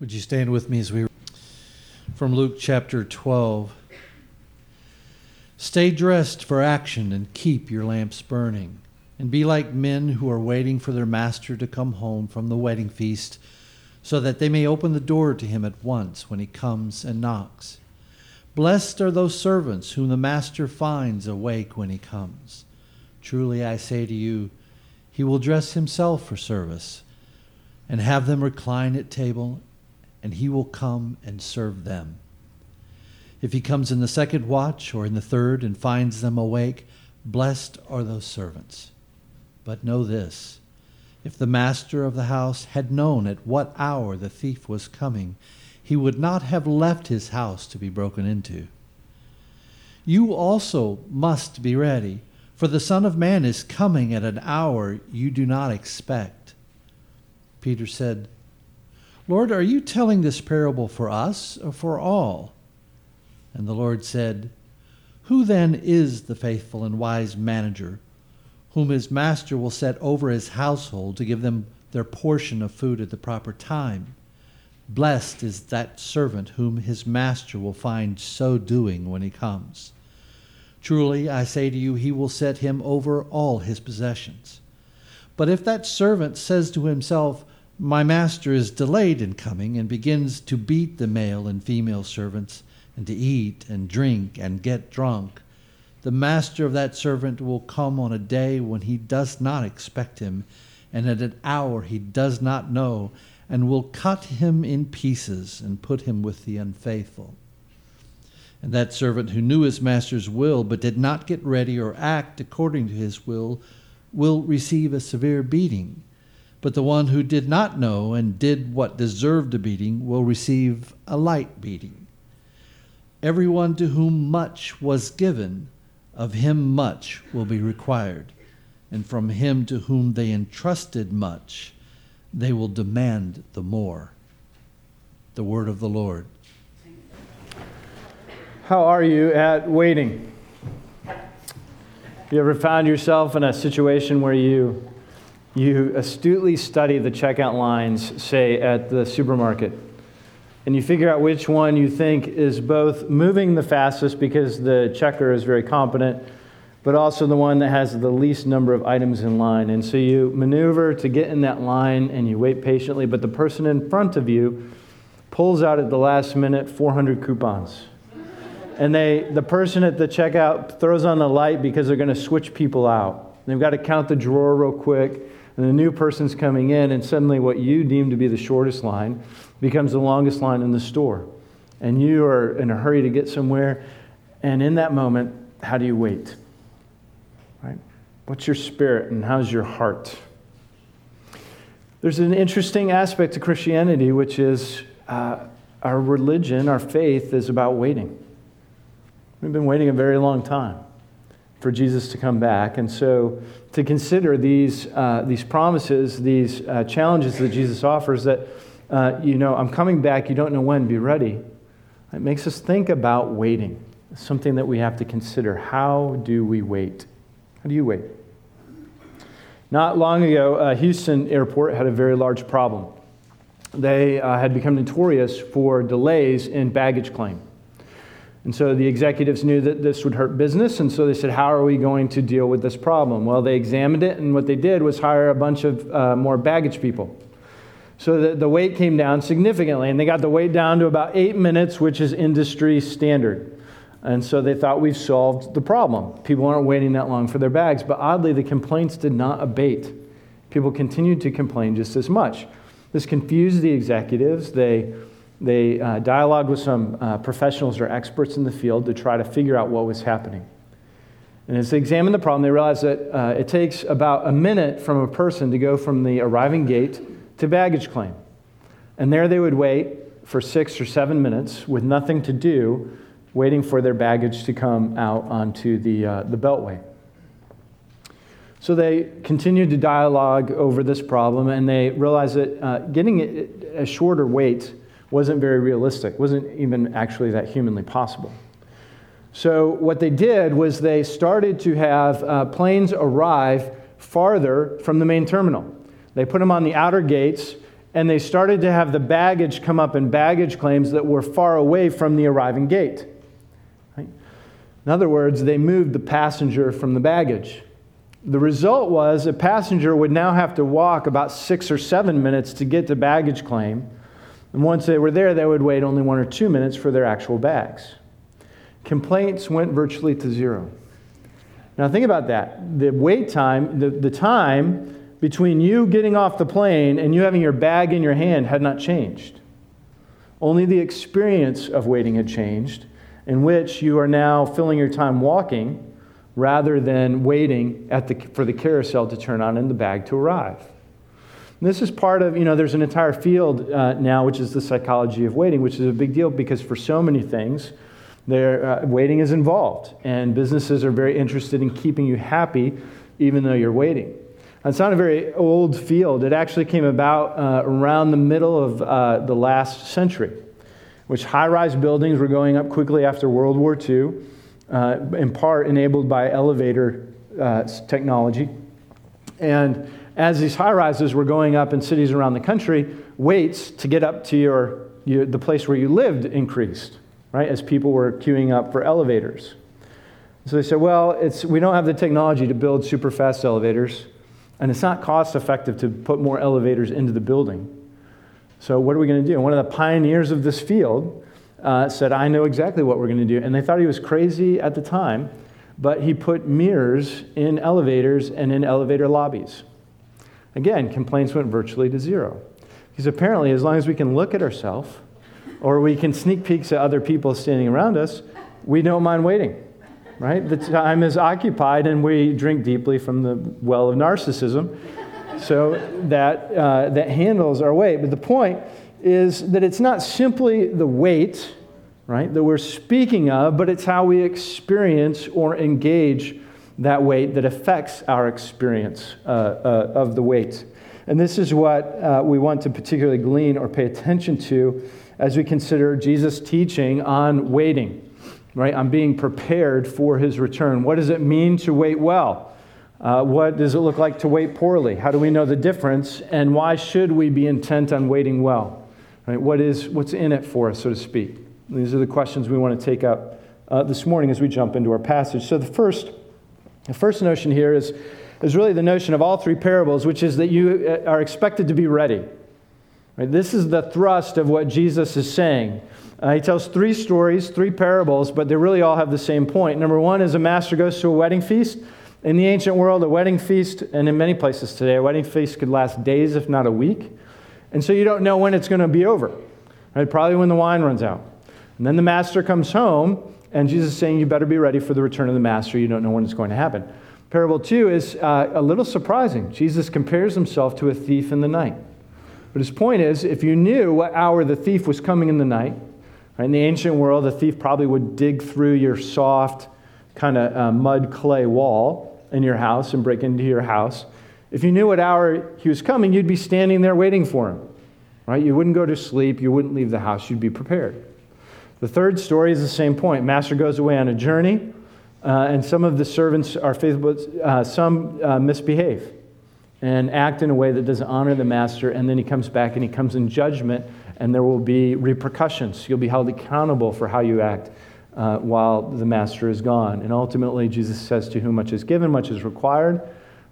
Would you stand with me as we from Luke chapter 12? Stay dressed for action and keep your lamps burning, and be like men who are waiting for their master to come home from the wedding feast, so that they may open the door to him at once when he comes and knocks. Blessed are those servants whom the master finds awake when he comes. Truly I say to you, he will dress himself for service and have them recline at table and he will come and serve them. If he comes in the second watch or in the third and finds them awake, blessed are those servants. But know this if the master of the house had known at what hour the thief was coming, he would not have left his house to be broken into. You also must be ready, for the Son of Man is coming at an hour you do not expect. Peter said, Lord, are you telling this parable for us or for all? And the Lord said, Who then is the faithful and wise manager, whom his master will set over his household to give them their portion of food at the proper time? Blessed is that servant whom his master will find so doing when he comes. Truly, I say to you, he will set him over all his possessions. But if that servant says to himself, my master is delayed in coming and begins to beat the male and female servants and to eat and drink and get drunk. The master of that servant will come on a day when he does not expect him and at an hour he does not know and will cut him in pieces and put him with the unfaithful. And that servant who knew his master's will but did not get ready or act according to his will will receive a severe beating. But the one who did not know and did what deserved a beating will receive a light beating. Everyone to whom much was given, of him much will be required. And from him to whom they entrusted much, they will demand the more. The word of the Lord. How are you at waiting? You ever found yourself in a situation where you you astutely study the checkout lines, say, at the supermarket, and you figure out which one you think is both moving the fastest because the checker is very competent, but also the one that has the least number of items in line. And so you maneuver to get in that line and you wait patiently, but the person in front of you pulls out at the last minute 400 coupons. And they, the person at the checkout throws on the light because they're going to switch people out. They've got to count the drawer real quick and a new person's coming in, and suddenly what you deem to be the shortest line becomes the longest line in the store. And you are in a hurry to get somewhere, and in that moment, how do you wait? Right? What's your spirit and how's your heart? There's an interesting aspect to Christianity, which is uh, our religion, our faith, is about waiting. We've been waiting a very long time for Jesus to come back. And so to consider these, uh, these promises, these uh, challenges that Jesus offers that, uh, you know, I'm coming back, you don't know when, be ready. It makes us think about waiting. It's something that we have to consider. How do we wait? How do you wait? Not long ago, uh, Houston Airport had a very large problem. They uh, had become notorious for delays in baggage claim. And so the executives knew that this would hurt business, and so they said, How are we going to deal with this problem? Well, they examined it, and what they did was hire a bunch of uh, more baggage people. So the, the wait came down significantly, and they got the wait down to about eight minutes, which is industry standard. And so they thought we've solved the problem. People aren't waiting that long for their bags. But oddly, the complaints did not abate. People continued to complain just as much. This confused the executives. They they uh, dialogued with some uh, professionals or experts in the field to try to figure out what was happening. And as they examined the problem, they realized that uh, it takes about a minute from a person to go from the arriving gate to baggage claim. And there they would wait for six or seven minutes with nothing to do, waiting for their baggage to come out onto the, uh, the beltway. So they continued to dialogue over this problem, and they realized that uh, getting a shorter wait wasn't very realistic, wasn't even actually that humanly possible. So, what they did was they started to have uh, planes arrive farther from the main terminal. They put them on the outer gates, and they started to have the baggage come up in baggage claims that were far away from the arriving gate. Right? In other words, they moved the passenger from the baggage. The result was a passenger would now have to walk about six or seven minutes to get to baggage claim. And once they were there, they would wait only one or two minutes for their actual bags. Complaints went virtually to zero. Now, think about that. The wait time, the, the time between you getting off the plane and you having your bag in your hand had not changed. Only the experience of waiting had changed, in which you are now filling your time walking rather than waiting at the, for the carousel to turn on and the bag to arrive. And this is part of, you know, there's an entire field uh, now, which is the psychology of waiting, which is a big deal because for so many things, there, uh, waiting is involved. And businesses are very interested in keeping you happy even though you're waiting. It's not a very old field. It actually came about uh, around the middle of uh, the last century, which high rise buildings were going up quickly after World War II, uh, in part enabled by elevator uh, technology. And as these high rises were going up in cities around the country, waits to get up to your, your, the place where you lived increased, right, as people were queuing up for elevators. So they said, well, it's, we don't have the technology to build super fast elevators. And it's not cost effective to put more elevators into the building. So, what are we going to do? One of the pioneers of this field uh, said, I know exactly what we're going to do. And they thought he was crazy at the time, but he put mirrors in elevators and in elevator lobbies. Again, complaints went virtually to zero. Because apparently, as long as we can look at ourselves or we can sneak peeks at other people standing around us, we don't mind waiting right? The time is occupied, and we drink deeply from the well of narcissism. So that, uh, that handles our wait. But the point is that it's not simply the wait, right, that we're speaking of, but it's how we experience or engage that wait that affects our experience uh, uh, of the wait. And this is what uh, we want to particularly glean or pay attention to as we consider Jesus' teaching on waiting right? I'm being prepared for his return. What does it mean to wait well? Uh, what does it look like to wait poorly? How do we know the difference? And why should we be intent on waiting well? Right? What is, what's in it for us, so to speak? These are the questions we want to take up uh, this morning as we jump into our passage. So the first, the first notion here is, is really the notion of all three parables, which is that you uh, are expected to be ready. Right? This is the thrust of what Jesus is saying. Uh, he tells three stories, three parables, but they really all have the same point. Number one is a master goes to a wedding feast. In the ancient world, a wedding feast, and in many places today, a wedding feast could last days, if not a week. And so you don't know when it's going to be over, right? Probably when the wine runs out. And then the master comes home, and Jesus is saying, You better be ready for the return of the master. You don't know when it's going to happen. Parable two is uh, a little surprising. Jesus compares himself to a thief in the night. But his point is if you knew what hour the thief was coming in the night, in the ancient world, the thief probably would dig through your soft, kind of uh, mud clay wall in your house and break into your house. If you knew what hour he was coming, you'd be standing there waiting for him. Right? You wouldn't go to sleep, you wouldn't leave the house, you'd be prepared. The third story is the same point. Master goes away on a journey, uh, and some of the servants are faithful, but uh, some uh, misbehave and act in a way that doesn't honor the master, and then he comes back and he comes in judgment and there will be repercussions. You'll be held accountable for how you act uh, while the master is gone. And ultimately, Jesus says, To whom much is given, much is required.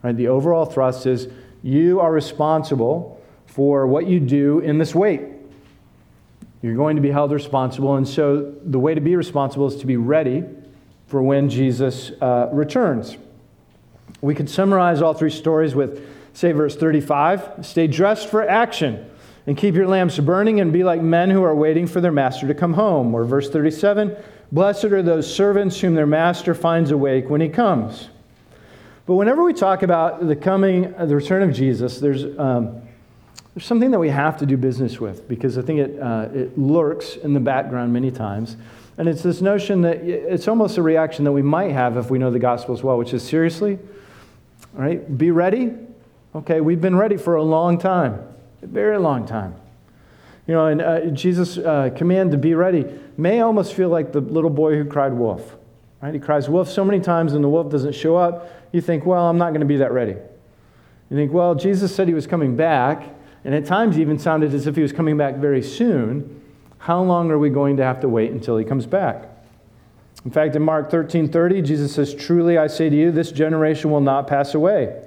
Right? The overall thrust is you are responsible for what you do in this wait. You're going to be held responsible. And so the way to be responsible is to be ready for when Jesus uh, returns. We could summarize all three stories with, say, verse 35 stay dressed for action and keep your lamps burning and be like men who are waiting for their master to come home. Or verse 37 Blessed are those servants whom their master finds awake when he comes. But whenever we talk about the coming, the return of Jesus, there's, um, there's something that we have to do business with because I think it, uh, it lurks in the background many times. And it's this notion that it's almost a reaction that we might have if we know the gospel as well, which is seriously, all right, be ready. Okay, we've been ready for a long time a very long time. You know, and uh, Jesus' uh, command to be ready may almost feel like the little boy who cried wolf. Right? He cries wolf so many times and the wolf doesn't show up. You think, well, I'm not going to be that ready. You think, well, Jesus said he was coming back, and at times even sounded as if he was coming back very soon, how long are we going to have to wait until he comes back? In fact, in Mark 13:30, Jesus says, Truly I say to you, this generation will not pass away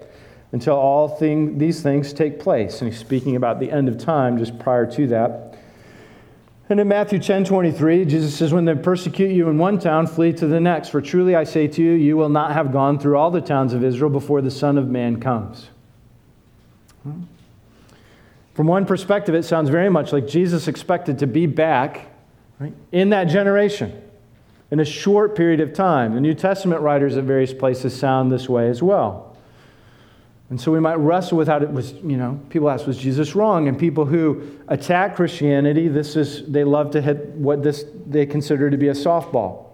until all thing, these things take place. And he's speaking about the end of time just prior to that. And in Matthew 10 23, Jesus says, When they persecute you in one town, flee to the next. For truly I say to you, you will not have gone through all the towns of Israel before the Son of Man comes. Hmm. From one perspective, it sounds very much like Jesus expected to be back right, in that generation in a short period of time. The New Testament writers at various places sound this way as well. And so we might wrestle with how it was, you know, people ask, was Jesus wrong? And people who attack Christianity, this is, they love to hit what this, they consider to be a softball.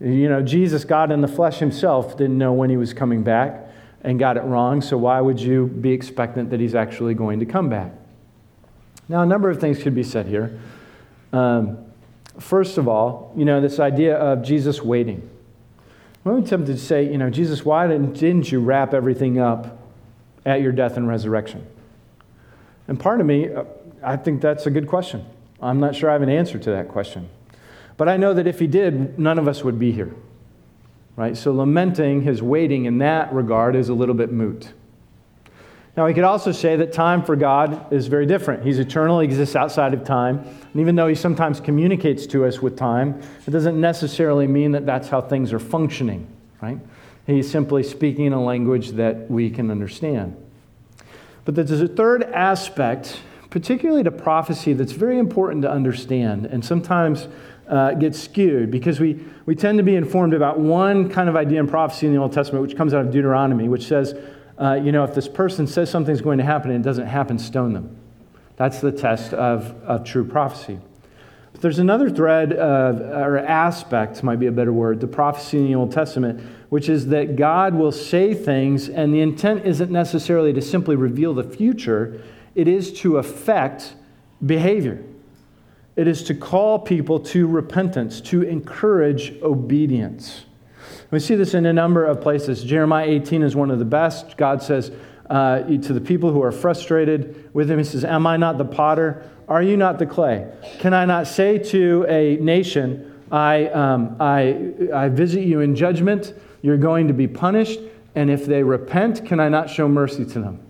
You know, Jesus, God in the flesh himself, didn't know when he was coming back and got it wrong, so why would you be expectant that he's actually going to come back? Now, a number of things could be said here. Um, first of all, you know, this idea of Jesus waiting. I'm tempted to say, you know, Jesus, why didn't, didn't you wrap everything up at your death and resurrection? And part of me, uh, I think that's a good question. I'm not sure I have an answer to that question. But I know that if he did, none of us would be here. Right? So lamenting his waiting in that regard is a little bit moot. Now, we could also say that time for God is very different. He's eternal, he exists outside of time. And even though he sometimes communicates to us with time, it doesn't necessarily mean that that's how things are functioning, right? He's simply speaking in a language that we can understand. But there's a third aspect, particularly to prophecy, that's very important to understand and sometimes uh, gets skewed because we, we tend to be informed about one kind of idea in prophecy in the Old Testament, which comes out of Deuteronomy, which says, uh, you know, if this person says something's going to happen and it doesn't happen, stone them. That's the test of, of true prophecy. But there's another thread of, or aspect, might be a better word, the prophecy in the Old Testament, which is that God will say things, and the intent isn't necessarily to simply reveal the future, it is to affect behavior. It is to call people to repentance, to encourage obedience. We see this in a number of places. Jeremiah 18 is one of the best. God says uh, to the people who are frustrated with him, He says, Am I not the potter? Are you not the clay? Can I not say to a nation, I, um, I, I visit you in judgment, you're going to be punished, and if they repent, can I not show mercy to them?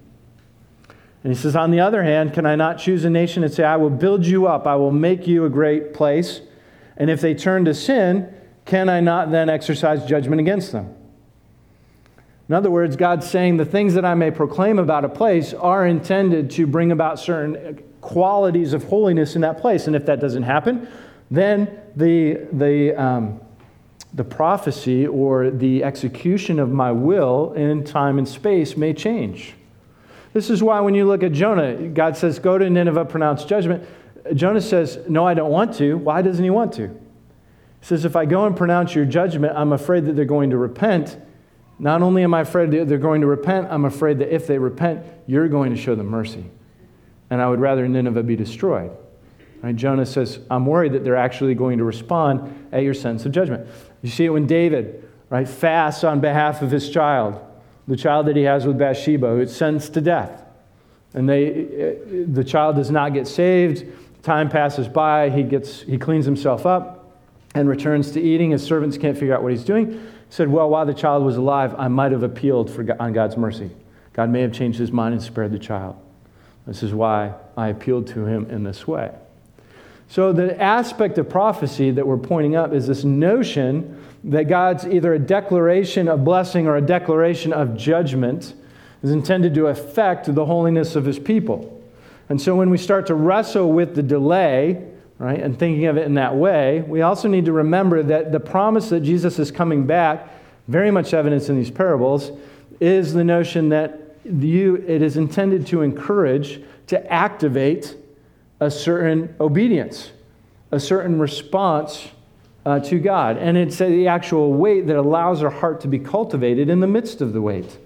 And he says, On the other hand, can I not choose a nation and say, I will build you up, I will make you a great place, and if they turn to sin, can I not then exercise judgment against them? In other words, God's saying the things that I may proclaim about a place are intended to bring about certain qualities of holiness in that place. And if that doesn't happen, then the, the, um, the prophecy or the execution of my will in time and space may change. This is why when you look at Jonah, God says, Go to Nineveh, pronounce judgment. Jonah says, No, I don't want to. Why doesn't he want to? He says, If I go and pronounce your judgment, I'm afraid that they're going to repent. Not only am I afraid that they're going to repent, I'm afraid that if they repent, you're going to show them mercy. And I would rather Nineveh be destroyed. Right? Jonah says, I'm worried that they're actually going to respond at your sentence of judgment. You see it when David right, fasts on behalf of his child, the child that he has with Bathsheba, who it's sentenced to death. And they, eh, the child does not get saved. Time passes by. He, gets, he cleans himself up and returns to eating. His servants can't figure out what he's doing. He said, Well, while the child was alive, I might have appealed for, on God's mercy. God may have changed his mind and spared the child. This is why I appealed to him in this way. So, the aspect of prophecy that we're pointing up is this notion that God's either a declaration of blessing or a declaration of judgment is intended to affect the holiness of his people. And so, when we start to wrestle with the delay, right? And thinking of it in that way, we also need to remember that the promise that Jesus is coming back, very much evidence in these parables, is the notion that you, it is intended to encourage, to activate a certain obedience, a certain response uh, to God. And it's the actual wait that allows our heart to be cultivated in the midst of the wait.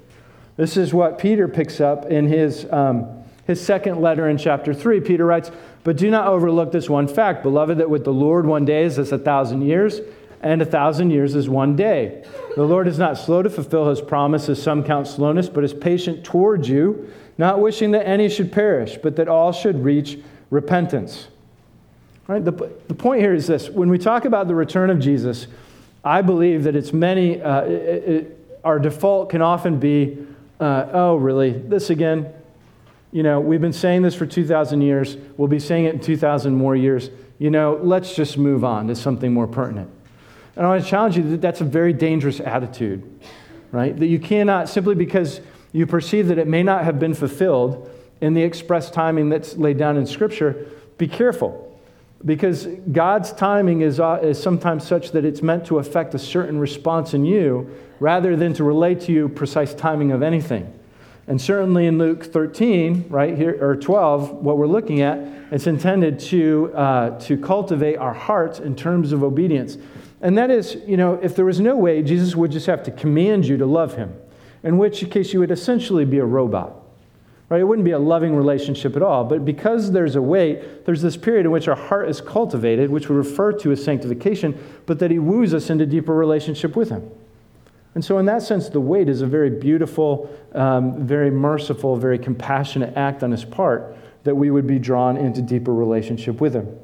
This is what Peter picks up in his, um, his second letter in chapter 3. Peter writes, but do not overlook this one fact, beloved, that with the Lord one day is as a thousand years, and a thousand years is one day. The Lord is not slow to fulfill his promise, as some count slowness, but is patient towards you, not wishing that any should perish, but that all should reach repentance. Right? The, the point here is this when we talk about the return of Jesus, I believe that it's many, uh, it, it, our default can often be, uh, oh, really, this again? You know, we've been saying this for 2,000 years. We'll be saying it in 2,000 more years. You know, let's just move on to something more pertinent. And I want to challenge you that that's a very dangerous attitude, right? That you cannot, simply because you perceive that it may not have been fulfilled in the express timing that's laid down in Scripture, be careful. Because God's timing is, uh, is sometimes such that it's meant to affect a certain response in you rather than to relate to you precise timing of anything. And certainly in Luke 13, right here, or 12, what we're looking at, it's intended to, uh, to cultivate our hearts in terms of obedience. And that is, you know, if there was no way, Jesus would just have to command you to love him, in which case you would essentially be a robot. Right? It wouldn't be a loving relationship at all. But because there's a wait, there's this period in which our heart is cultivated, which we refer to as sanctification, but that he woos us into deeper relationship with him. And so, in that sense, the wait is a very beautiful, um, very merciful, very compassionate act on his part that we would be drawn into deeper relationship with him.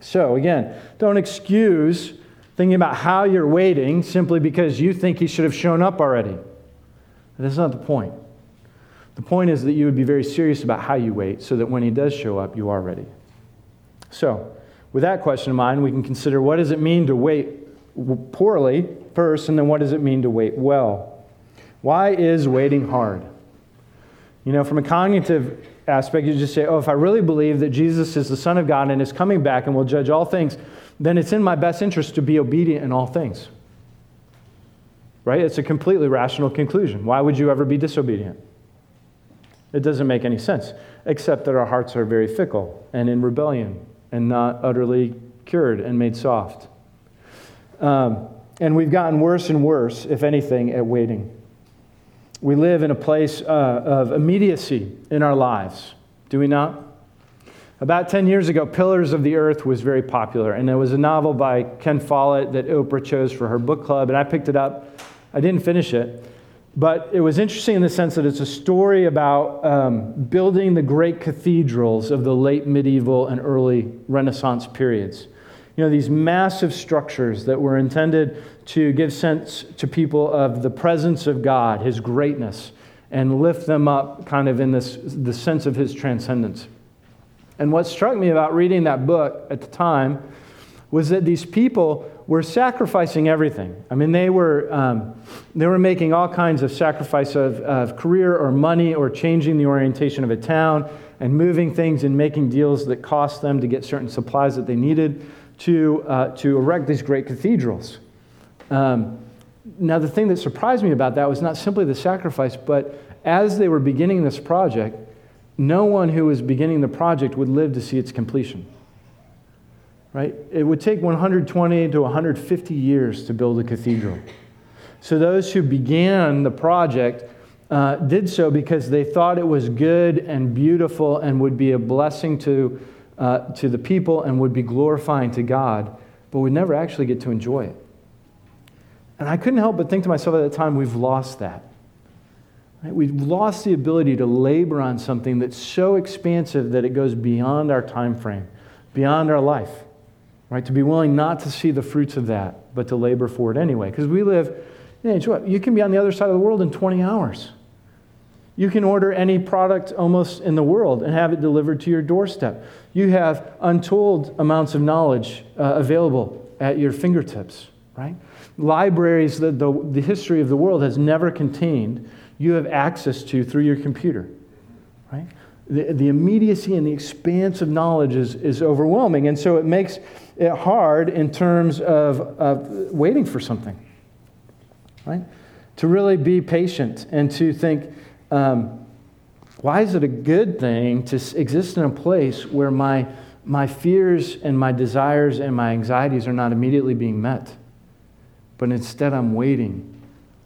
So, again, don't excuse thinking about how you're waiting simply because you think he should have shown up already. That's not the point. The point is that you would be very serious about how you wait so that when he does show up, you are ready. So, with that question in mind, we can consider what does it mean to wait poorly first, and then what does it mean to wait well? Why is waiting hard? You know, from a cognitive aspect, you just say, oh, if I really believe that Jesus is the Son of God and is coming back and will judge all things, then it's in my best interest to be obedient in all things. Right? It's a completely rational conclusion. Why would you ever be disobedient? It doesn't make any sense, except that our hearts are very fickle and in rebellion and not utterly cured and made soft. Um, and we've gotten worse and worse, if anything, at waiting. We live in a place uh, of immediacy in our lives, do we not? About 10 years ago, Pillars of the Earth was very popular, and it was a novel by Ken Follett that Oprah chose for her book club, and I picked it up. I didn't finish it, but it was interesting in the sense that it's a story about um, building the great cathedrals of the late medieval and early Renaissance periods. You know, these massive structures that were intended to give sense to people of the presence of God, His greatness, and lift them up kind of in this, the sense of His transcendence. And what struck me about reading that book at the time was that these people were sacrificing everything. I mean, they were, um, they were making all kinds of sacrifice of, of career or money or changing the orientation of a town and moving things and making deals that cost them to get certain supplies that they needed to, uh, to erect these great cathedrals. Um, now, the thing that surprised me about that was not simply the sacrifice, but as they were beginning this project, no one who was beginning the project would live to see its completion. Right? It would take 120 to 150 years to build a cathedral. So those who began the project uh, did so because they thought it was good and beautiful and would be a blessing to, uh, to the people and would be glorifying to God, but would never actually get to enjoy it. And I couldn't help but think to myself at that time, we've lost that. Right? We've lost the ability to labor on something that's so expansive that it goes beyond our time frame, beyond our life. Right? To be willing not to see the fruits of that, but to labor for it anyway. Because we live age what? You can be on the other side of the world in 20 hours. You can order any product almost in the world and have it delivered to your doorstep. You have untold amounts of knowledge uh, available at your fingertips, right? Libraries that the, the history of the world has never contained you have access to through your computer, right? The, the immediacy and the expanse of knowledge is, is overwhelming. And so it makes it hard in terms of, of waiting for something, right? To really be patient and to think, um, why is it a good thing to exist in a place where my, my fears and my desires and my anxieties are not immediately being met? But instead, I'm waiting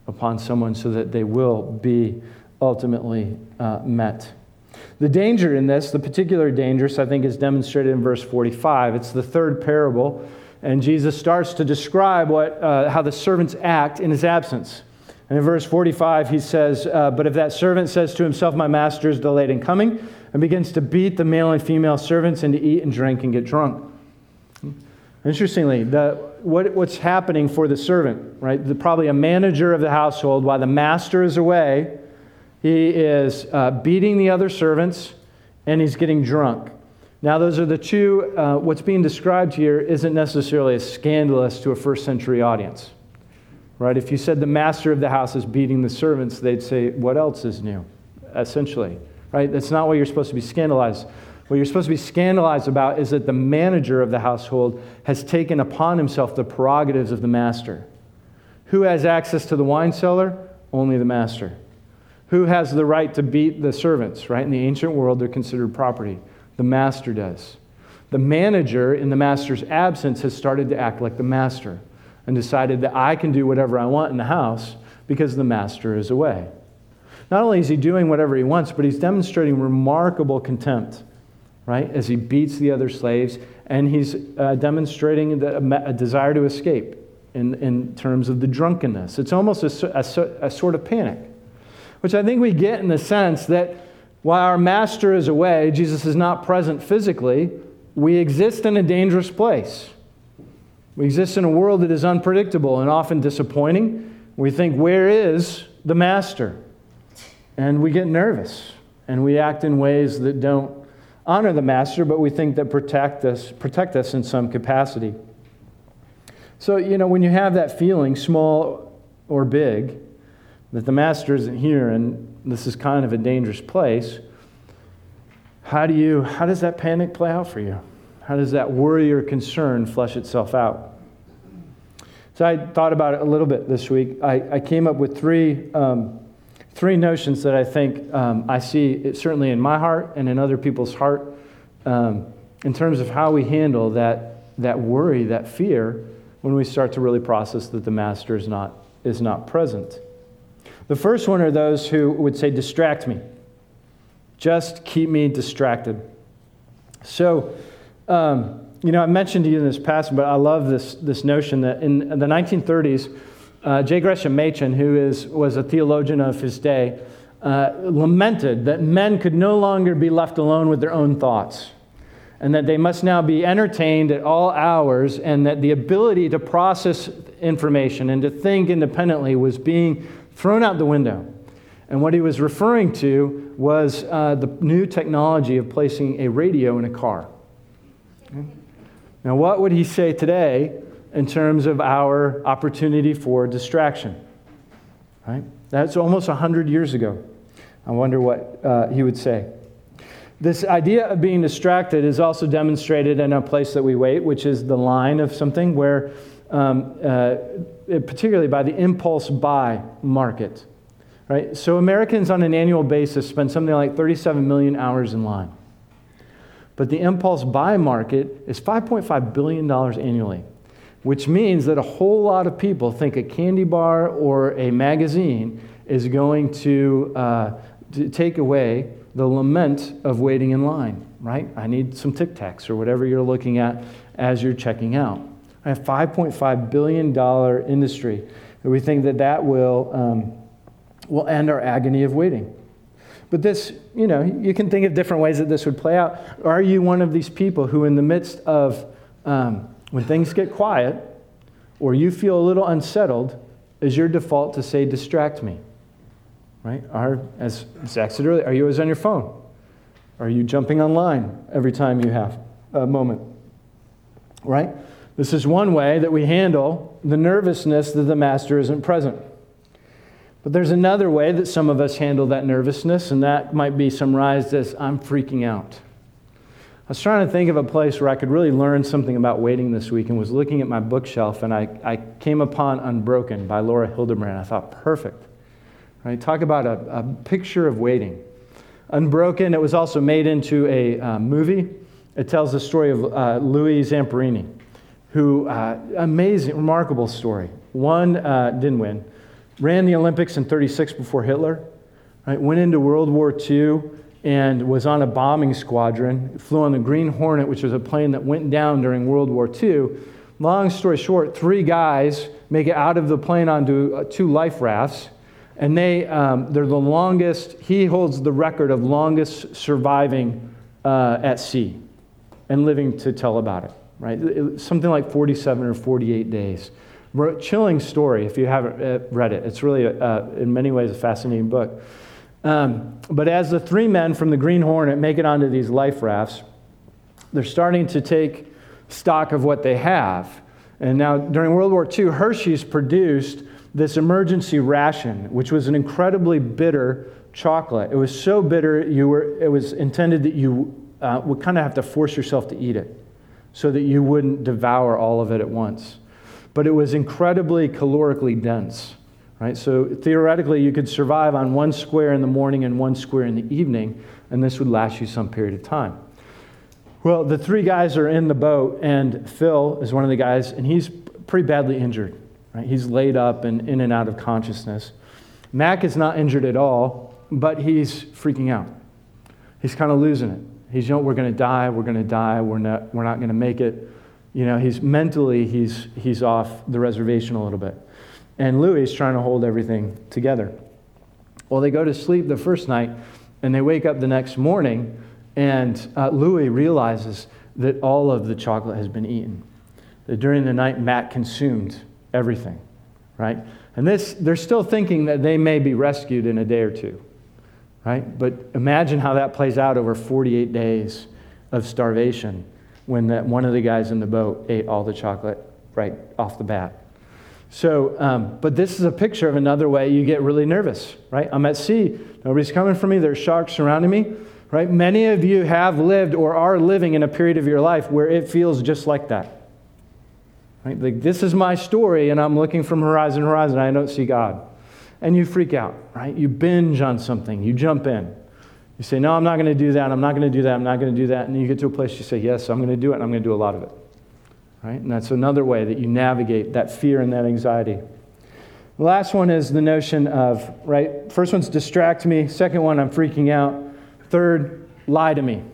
upon someone so that they will be ultimately uh, met. The danger in this, the particular danger, I think, is demonstrated in verse 45. It's the third parable, and Jesus starts to describe what, uh, how the servants act in his absence. And in verse 45, he says, uh, But if that servant says to himself, My master is delayed in coming, and begins to beat the male and female servants and to eat and drink and get drunk. Interestingly, the, what, what's happening for the servant, right? The, probably a manager of the household, while the master is away, he is uh, beating the other servants and he's getting drunk. Now, those are the two, uh, what's being described here isn't necessarily as scandalous to a first century audience. Right? If you said the master of the house is beating the servants, they'd say, What else is new? Essentially. Right? That's not what you're supposed to be scandalized. What you're supposed to be scandalized about is that the manager of the household has taken upon himself the prerogatives of the master. Who has access to the wine cellar? Only the master. Who has the right to beat the servants, right? In the ancient world, they're considered property. The master does. The manager, in the master's absence, has started to act like the master and decided that I can do whatever I want in the house because the master is away. Not only is he doing whatever he wants, but he's demonstrating remarkable contempt, right? As he beats the other slaves, and he's uh, demonstrating a, a, desire to escape in, in terms of the drunkenness. It's almost a, a, a sort of panic, which I think we get in the sense that while our master is away, Jesus is not present physically, we exist in a dangerous place. We exist in a world that is unpredictable and often disappointing. We think, where is the master? And we get nervous and we act in ways that don't honor the master, but we think that protect us, protect us in some capacity. So, you know, when you have that feeling, small or big, that the master isn't here and this is kind of a dangerous place, how do you how does that panic play out for you? How does that worry or concern flesh itself out? So I thought about it a little bit this week. I, I came up with three, um, three notions that I think um, I see certainly in my heart and in other people's heart um, in terms of how we handle that, that worry, that fear, when we start to really process that the master is not, is not present. The first one are those who would say, distract me. Just keep me distracted. So, um, you know, I mentioned to you in this past, but I love this, this notion that in the 1930s, uh, J. Gresham Machen, who is, was a theologian of his day, uh, lamented that men could no longer be left alone with their own thoughts, and that they must now be entertained at all hours, and that the ability to process information and to think independently was being thrown out the window. And what he was referring to was uh, the new technology of placing a radio in a car. Now, what would he say today in terms of our opportunity for distraction? Right? That's almost 100 years ago. I wonder what uh, he would say. This idea of being distracted is also demonstrated in a place that we wait, which is the line of something where, um, uh, particularly by the impulse buy market. Right? So Americans on an annual basis spend something like 37 million hours in line. But the impulse buy market is $5.5 billion annually, which means that a whole lot of people think a candy bar or a magazine is going to, uh, to take away the lament of waiting in line, right? I need some Tic Tacs or whatever you're looking at as you're checking out. I have $5.5 billion industry. We think that that will, um, will end our agony of waiting. But this, you know, you can think of different ways that this would play out. Are you one of these people who, in the midst of um, when things get quiet or you feel a little unsettled, is your default to say, distract me? Right? Are, as Zach said earlier, are you always on your phone? Are you jumping online every time you have a moment? Right? This is one way that we handle the nervousness that the master isn't present. But there's another way that some of us handle that nervousness, and that might be summarized as I'm freaking out. I was trying to think of a place where I could really learn something about waiting this week and was looking at my bookshelf, and I, I came upon Unbroken by Laura Hillenbrand. I thought, perfect. Right? Talk about a, a picture of waiting. Unbroken, it was also made into a uh, movie. It tells the story of uh, Louis Zamperini, who, uh, amazing, remarkable story. One uh, didn't win ran the Olympics in 36 before Hitler, right? went into World War II and was on a bombing squadron, flew on the Green Hornet, which was a plane that went down during World War II, long story short, three guys make it out of the plane onto uh, two life rafts, and they, um, they're the longest, he holds the record of longest surviving uh, at sea and living to tell about it, right? It, something like 47 or 48 days. Wrote chilling story if you haven't uh, read it. It's really, uh, in many ways, a fascinating book. Um, but as the three men from the Green Hornet make it onto these life rafts, they're starting to take stock of what they have. And now, during World War II, Hershey's produced this emergency ration, which was an incredibly bitter chocolate. It was so bitter, you were, it was intended that you uh, would kind of have to force yourself to eat it so that you wouldn't devour all of it at once. But it was incredibly calorically dense. Right? So theoretically, you could survive on one square in the morning and one square in the evening, and this would last you some period of time. Well, the three guys are in the boat, and Phil is one of the guys, and he's pretty badly injured. Right? He's laid up and in and out of consciousness. Mac is not injured at all, but he's freaking out. He's kind of losing it. He's, you know, we're going to die, we're going to die, we're not, we're not going to make it. You know, he's mentally, he's, he's off the reservation a little bit. And Louis is trying to hold everything together. Well, they go to sleep the first night, and they wake up the next morning, and uh, Louis realizes that all of the chocolate has been eaten. That during the night, Mac consumed everything, right? And this, they're still thinking that they may be rescued in a day or two, right? But imagine how that plays out over 48 days of starvation when that one of the guys in the boat ate all the chocolate right off the bat. So, um, but this is a picture of another way you get really nervous, right? I'm at sea, nobody's coming for me, there's sharks surrounding me, right? Many of you have lived or are living in a period of your life where it feels just like that. Right? Like, this is my story, and I'm looking from horizon to horizon, I don't see God. And you freak out, right? You binge on something, you jump in. You say, No, I'm not going to do that, I'm not going to do that, I'm not going to do that. And you get to a place you say, Yes, I'm going to do it, and I'm going to do a lot of it. Right? And that's another way that you navigate that fear and that anxiety. The last one is the notion of, right? First one's distract me. Second one, I'm freaking out. Third, lie to me.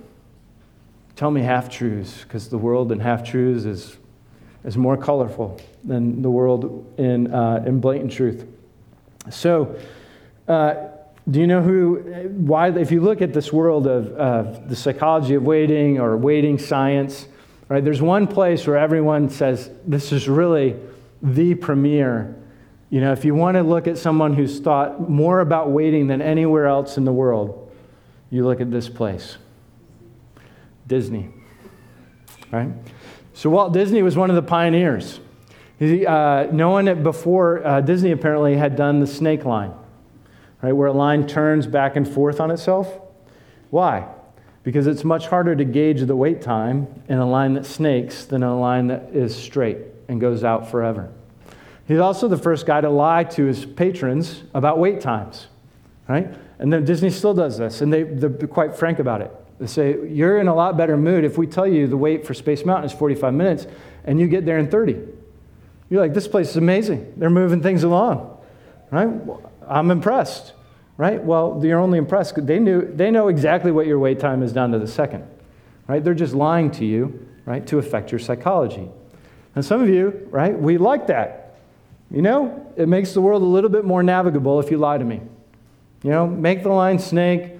Tell me half truths, because the world in half truths is, is more colorful than the world in, uh, in blatant truth. So, uh, do you know who, why, if you look at this world of uh, the psychology of waiting or waiting science, Right? There's one place where everyone says this is really the premier. You know, if you want to look at someone who's thought more about waiting than anywhere else in the world, you look at this place Disney. Right? So Walt Disney was one of the pioneers. He, uh, no one before uh, Disney apparently had done the snake line, right, where a line turns back and forth on itself. Why? because it's much harder to gauge the wait time in a line that snakes than a line that is straight and goes out forever. He's also the first guy to lie to his patrons about wait times, right? And then Disney still does this, and they, they're quite frank about it. They say, You're in a lot better mood if we tell you the wait for Space Mountain is 45 minutes and you get there in 30. You're like, This place is amazing. They're moving things along, right? I'm impressed right? Well, you're only impressed. They, knew, they know exactly what your wait time is down to the second, right? They're just lying to you, right, to affect your psychology. And some of you, right, we like that. You know, it makes the world a little bit more navigable if you lie to me. You know, make the line snake,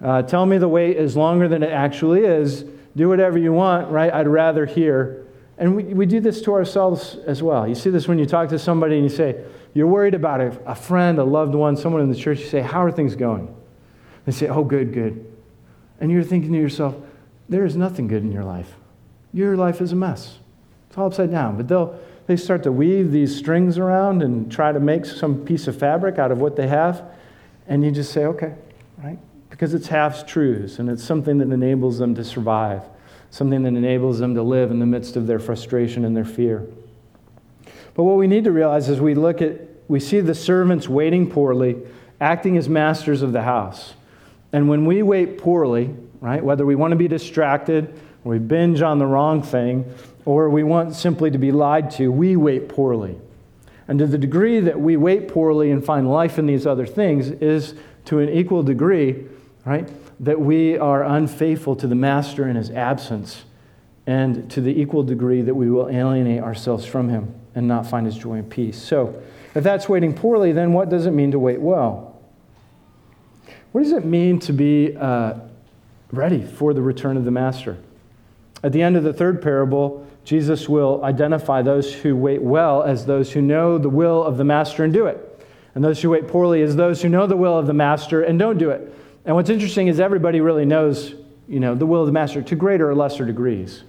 uh, tell me the wait is longer than it actually is, do whatever you want, right? I'd rather hear. And we, we do this to ourselves as well. You see this when you talk to somebody and you say, you're worried about a, a friend, a loved one, someone in the church. You say, How are things going? They say, Oh, good, good. And you're thinking to yourself, There is nothing good in your life. Your life is a mess. It's all upside down. But they'll, they start to weave these strings around and try to make some piece of fabric out of what they have. And you just say, Okay, right? Because it's half truths and it's something that enables them to survive, something that enables them to live in the midst of their frustration and their fear. But what we need to realize is we look at, we see the servants waiting poorly, acting as masters of the house. And when we wait poorly, right, whether we want to be distracted, we binge on the wrong thing, or we want simply to be lied to, we wait poorly. And to the degree that we wait poorly and find life in these other things is to an equal degree, right, that we are unfaithful to the master in his absence and to the equal degree that we will alienate ourselves from Him and not find His joy and peace. So, if that's waiting poorly, then what does it mean to wait well? What does it mean to be uh, ready for the return of the Master? At the end of the third parable, Jesus will identify those who wait well as those who know the will of the Master and do it, and those who wait poorly as those who know the will of the Master and don't do it. And what's interesting is everybody really knows, you know, the will of the Master to greater or lesser degrees.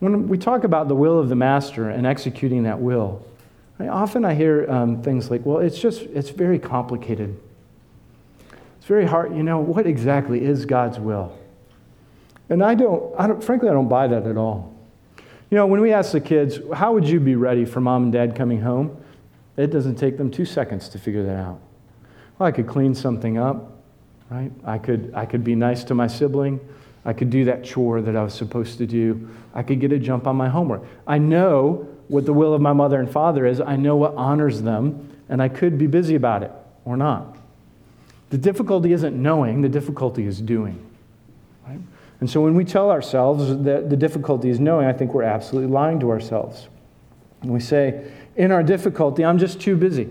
When we talk about the will of the Master and executing that will, I, often I hear um, things like, well, it's just, it's very complicated. It's very hard. You know, what exactly is God's will? And I don't, I don't, frankly, I don't buy that at all. You know, when we ask the kids, how would you be ready for mom and dad coming home? It doesn't take them two seconds to figure that out. Well, I could clean something up, right? I could, I could be nice to my sibling. I could do that chore that I was supposed to do. I could get a jump on my homework. I know what the will of my mother and father is. I know what honors them, and I could be busy about it or not. The difficulty isn't knowing, the difficulty is doing. Right? And so when we tell ourselves that the difficulty is knowing, I think we're absolutely lying to ourselves. And we say, in our difficulty, I'm just too busy.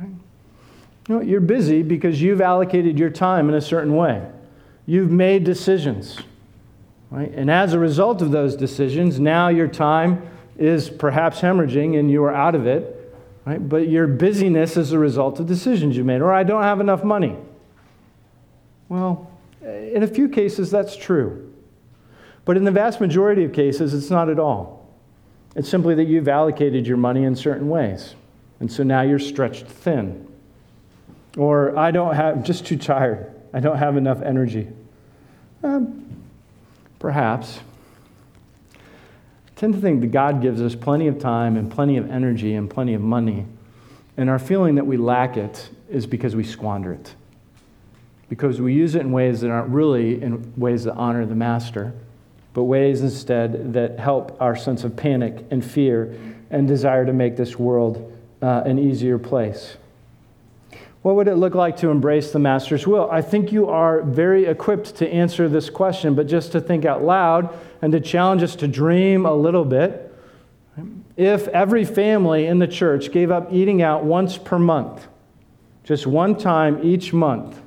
Right? You know, you're busy because you've allocated your time in a certain way. You've made decisions. Right? And as a result of those decisions, now your time is perhaps hemorrhaging and you are out of it. Right? But your busyness is a result of decisions you made. Or I don't have enough money. Well, in a few cases, that's true. But in the vast majority of cases, it's not at all. It's simply that you've allocated your money in certain ways. And so now you're stretched thin. Or I don't have, I'm just too tired. I don't have enough energy. Um, perhaps. I tend to think that God gives us plenty of time and plenty of energy and plenty of money. And our feeling that we lack it is because we squander it because we use it in ways that aren't really in ways that honor the master, but ways instead that help our sense of panic and fear and desire to make this world uh, an easier place. What would it look like to embrace the master's will? I think you are very equipped to answer this question, but just to think out loud and to challenge us to dream a little bit. If every family in the church gave up eating out once per month, just one time each month,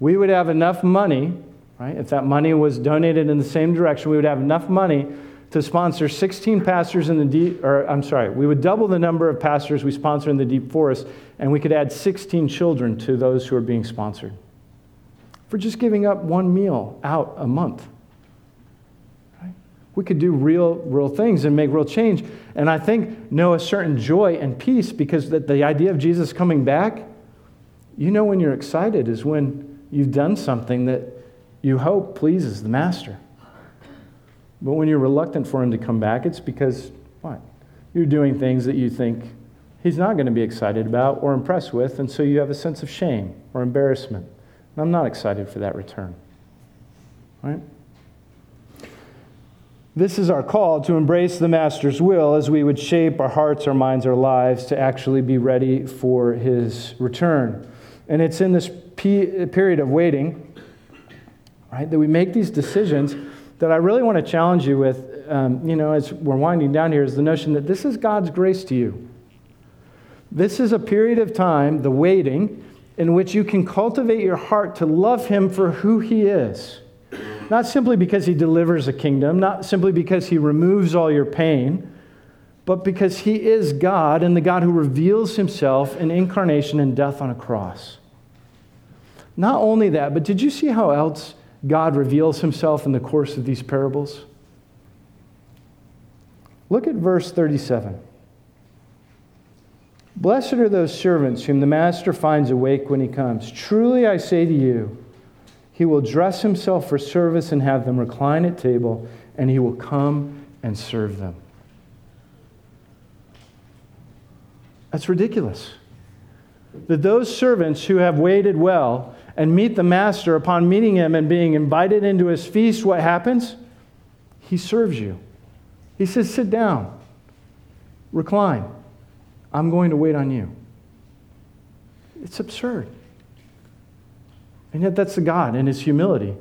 we would have enough money, right? If that money was donated in the same direction, we would have enough money to sponsor 16 pastors in the deep, or I'm sorry, we would double the number of pastors we sponsor in the deep forest, and we could add 16 children to those who are being sponsored for just giving up one meal out a month. We could do real, real things and make real change. And I think know a certain joy and peace because the, the idea of Jesus coming back, you know when you're excited is when you've done something that you hope pleases the master. But when you're reluctant for him to come back, it's because what? You're doing things that you think he's not going to be excited about or impressed with, and so you have a sense of shame or embarrassment. And I'm not excited for that return. Right? This is our call to embrace the Master's will as we would shape our hearts, our minds, our lives to actually be ready for his return. And it's in this period of waiting, right, that we make these decisions that I really want to challenge you with, um, you know, as we're winding down here, is the notion that this is God's grace to you. This is a period of time, the waiting, in which you can cultivate your heart to love Him for who He is. Not simply because He delivers a kingdom, not simply because He removes all your pain, but because He is God and the God who reveals Himself in incarnation and death on a cross. Not only that, but did you see how else God reveals himself in the course of these parables? Look at verse 37. Blessed are those servants whom the master finds awake when he comes. Truly I say to you, he will dress himself for service and have them recline at table, and he will come and serve them. That's ridiculous. That those servants who have waited well and meet the master, upon meeting him and being invited into his feast, what happens? He serves you. He says, Sit down, recline. I'm going to wait on you. It's absurd. And yet, that's the God in his humility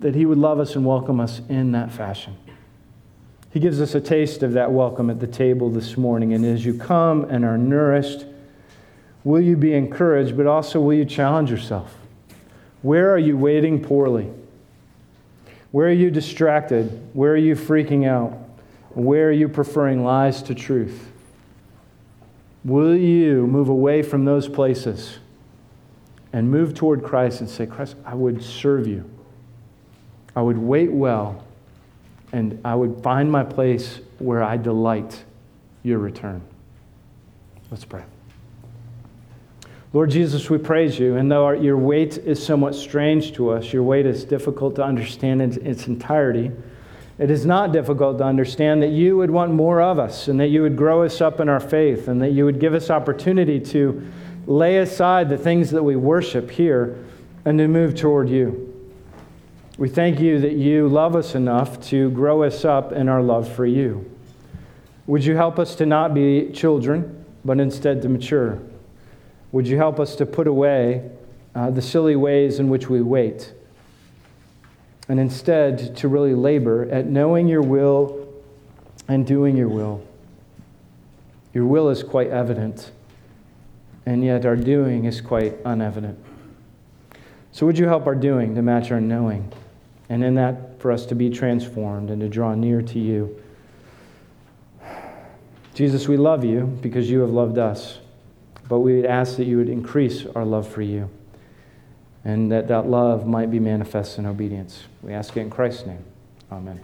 that He would love us and welcome us in that fashion. He gives us a taste of that welcome at the table this morning. And as you come and are nourished, will you be encouraged, but also will you challenge yourself? Where are you waiting poorly? Where are you distracted? Where are you freaking out? Where are you preferring lies to truth? Will you move away from those places and move toward Christ and say, Christ, I would serve you. I would wait well, and I would find my place where I delight your return. Let's pray. Lord Jesus, we praise you. And though our, your wait is somewhat strange to us, your wait is difficult to understand in its entirety, it is not difficult to understand that you would want more of us and that you would grow us up in our faith and that you would give us opportunity to lay aside the things that we worship here and to move toward you. We thank you that you love us enough to grow us up in our love for you. Would you help us to not be children, but instead to mature? Would you help us to put away uh, the silly ways in which we wait? And instead to really labor at knowing your will and doing your will. Your will is quite evident, and yet our doing is quite unevident. So, would you help our doing to match our knowing? And in that, for us to be transformed and to draw near to you. Jesus, we love you because you have loved us. But we would ask that you would increase our love for you and that that love might be manifest in obedience. We ask it in Christ's name. Amen.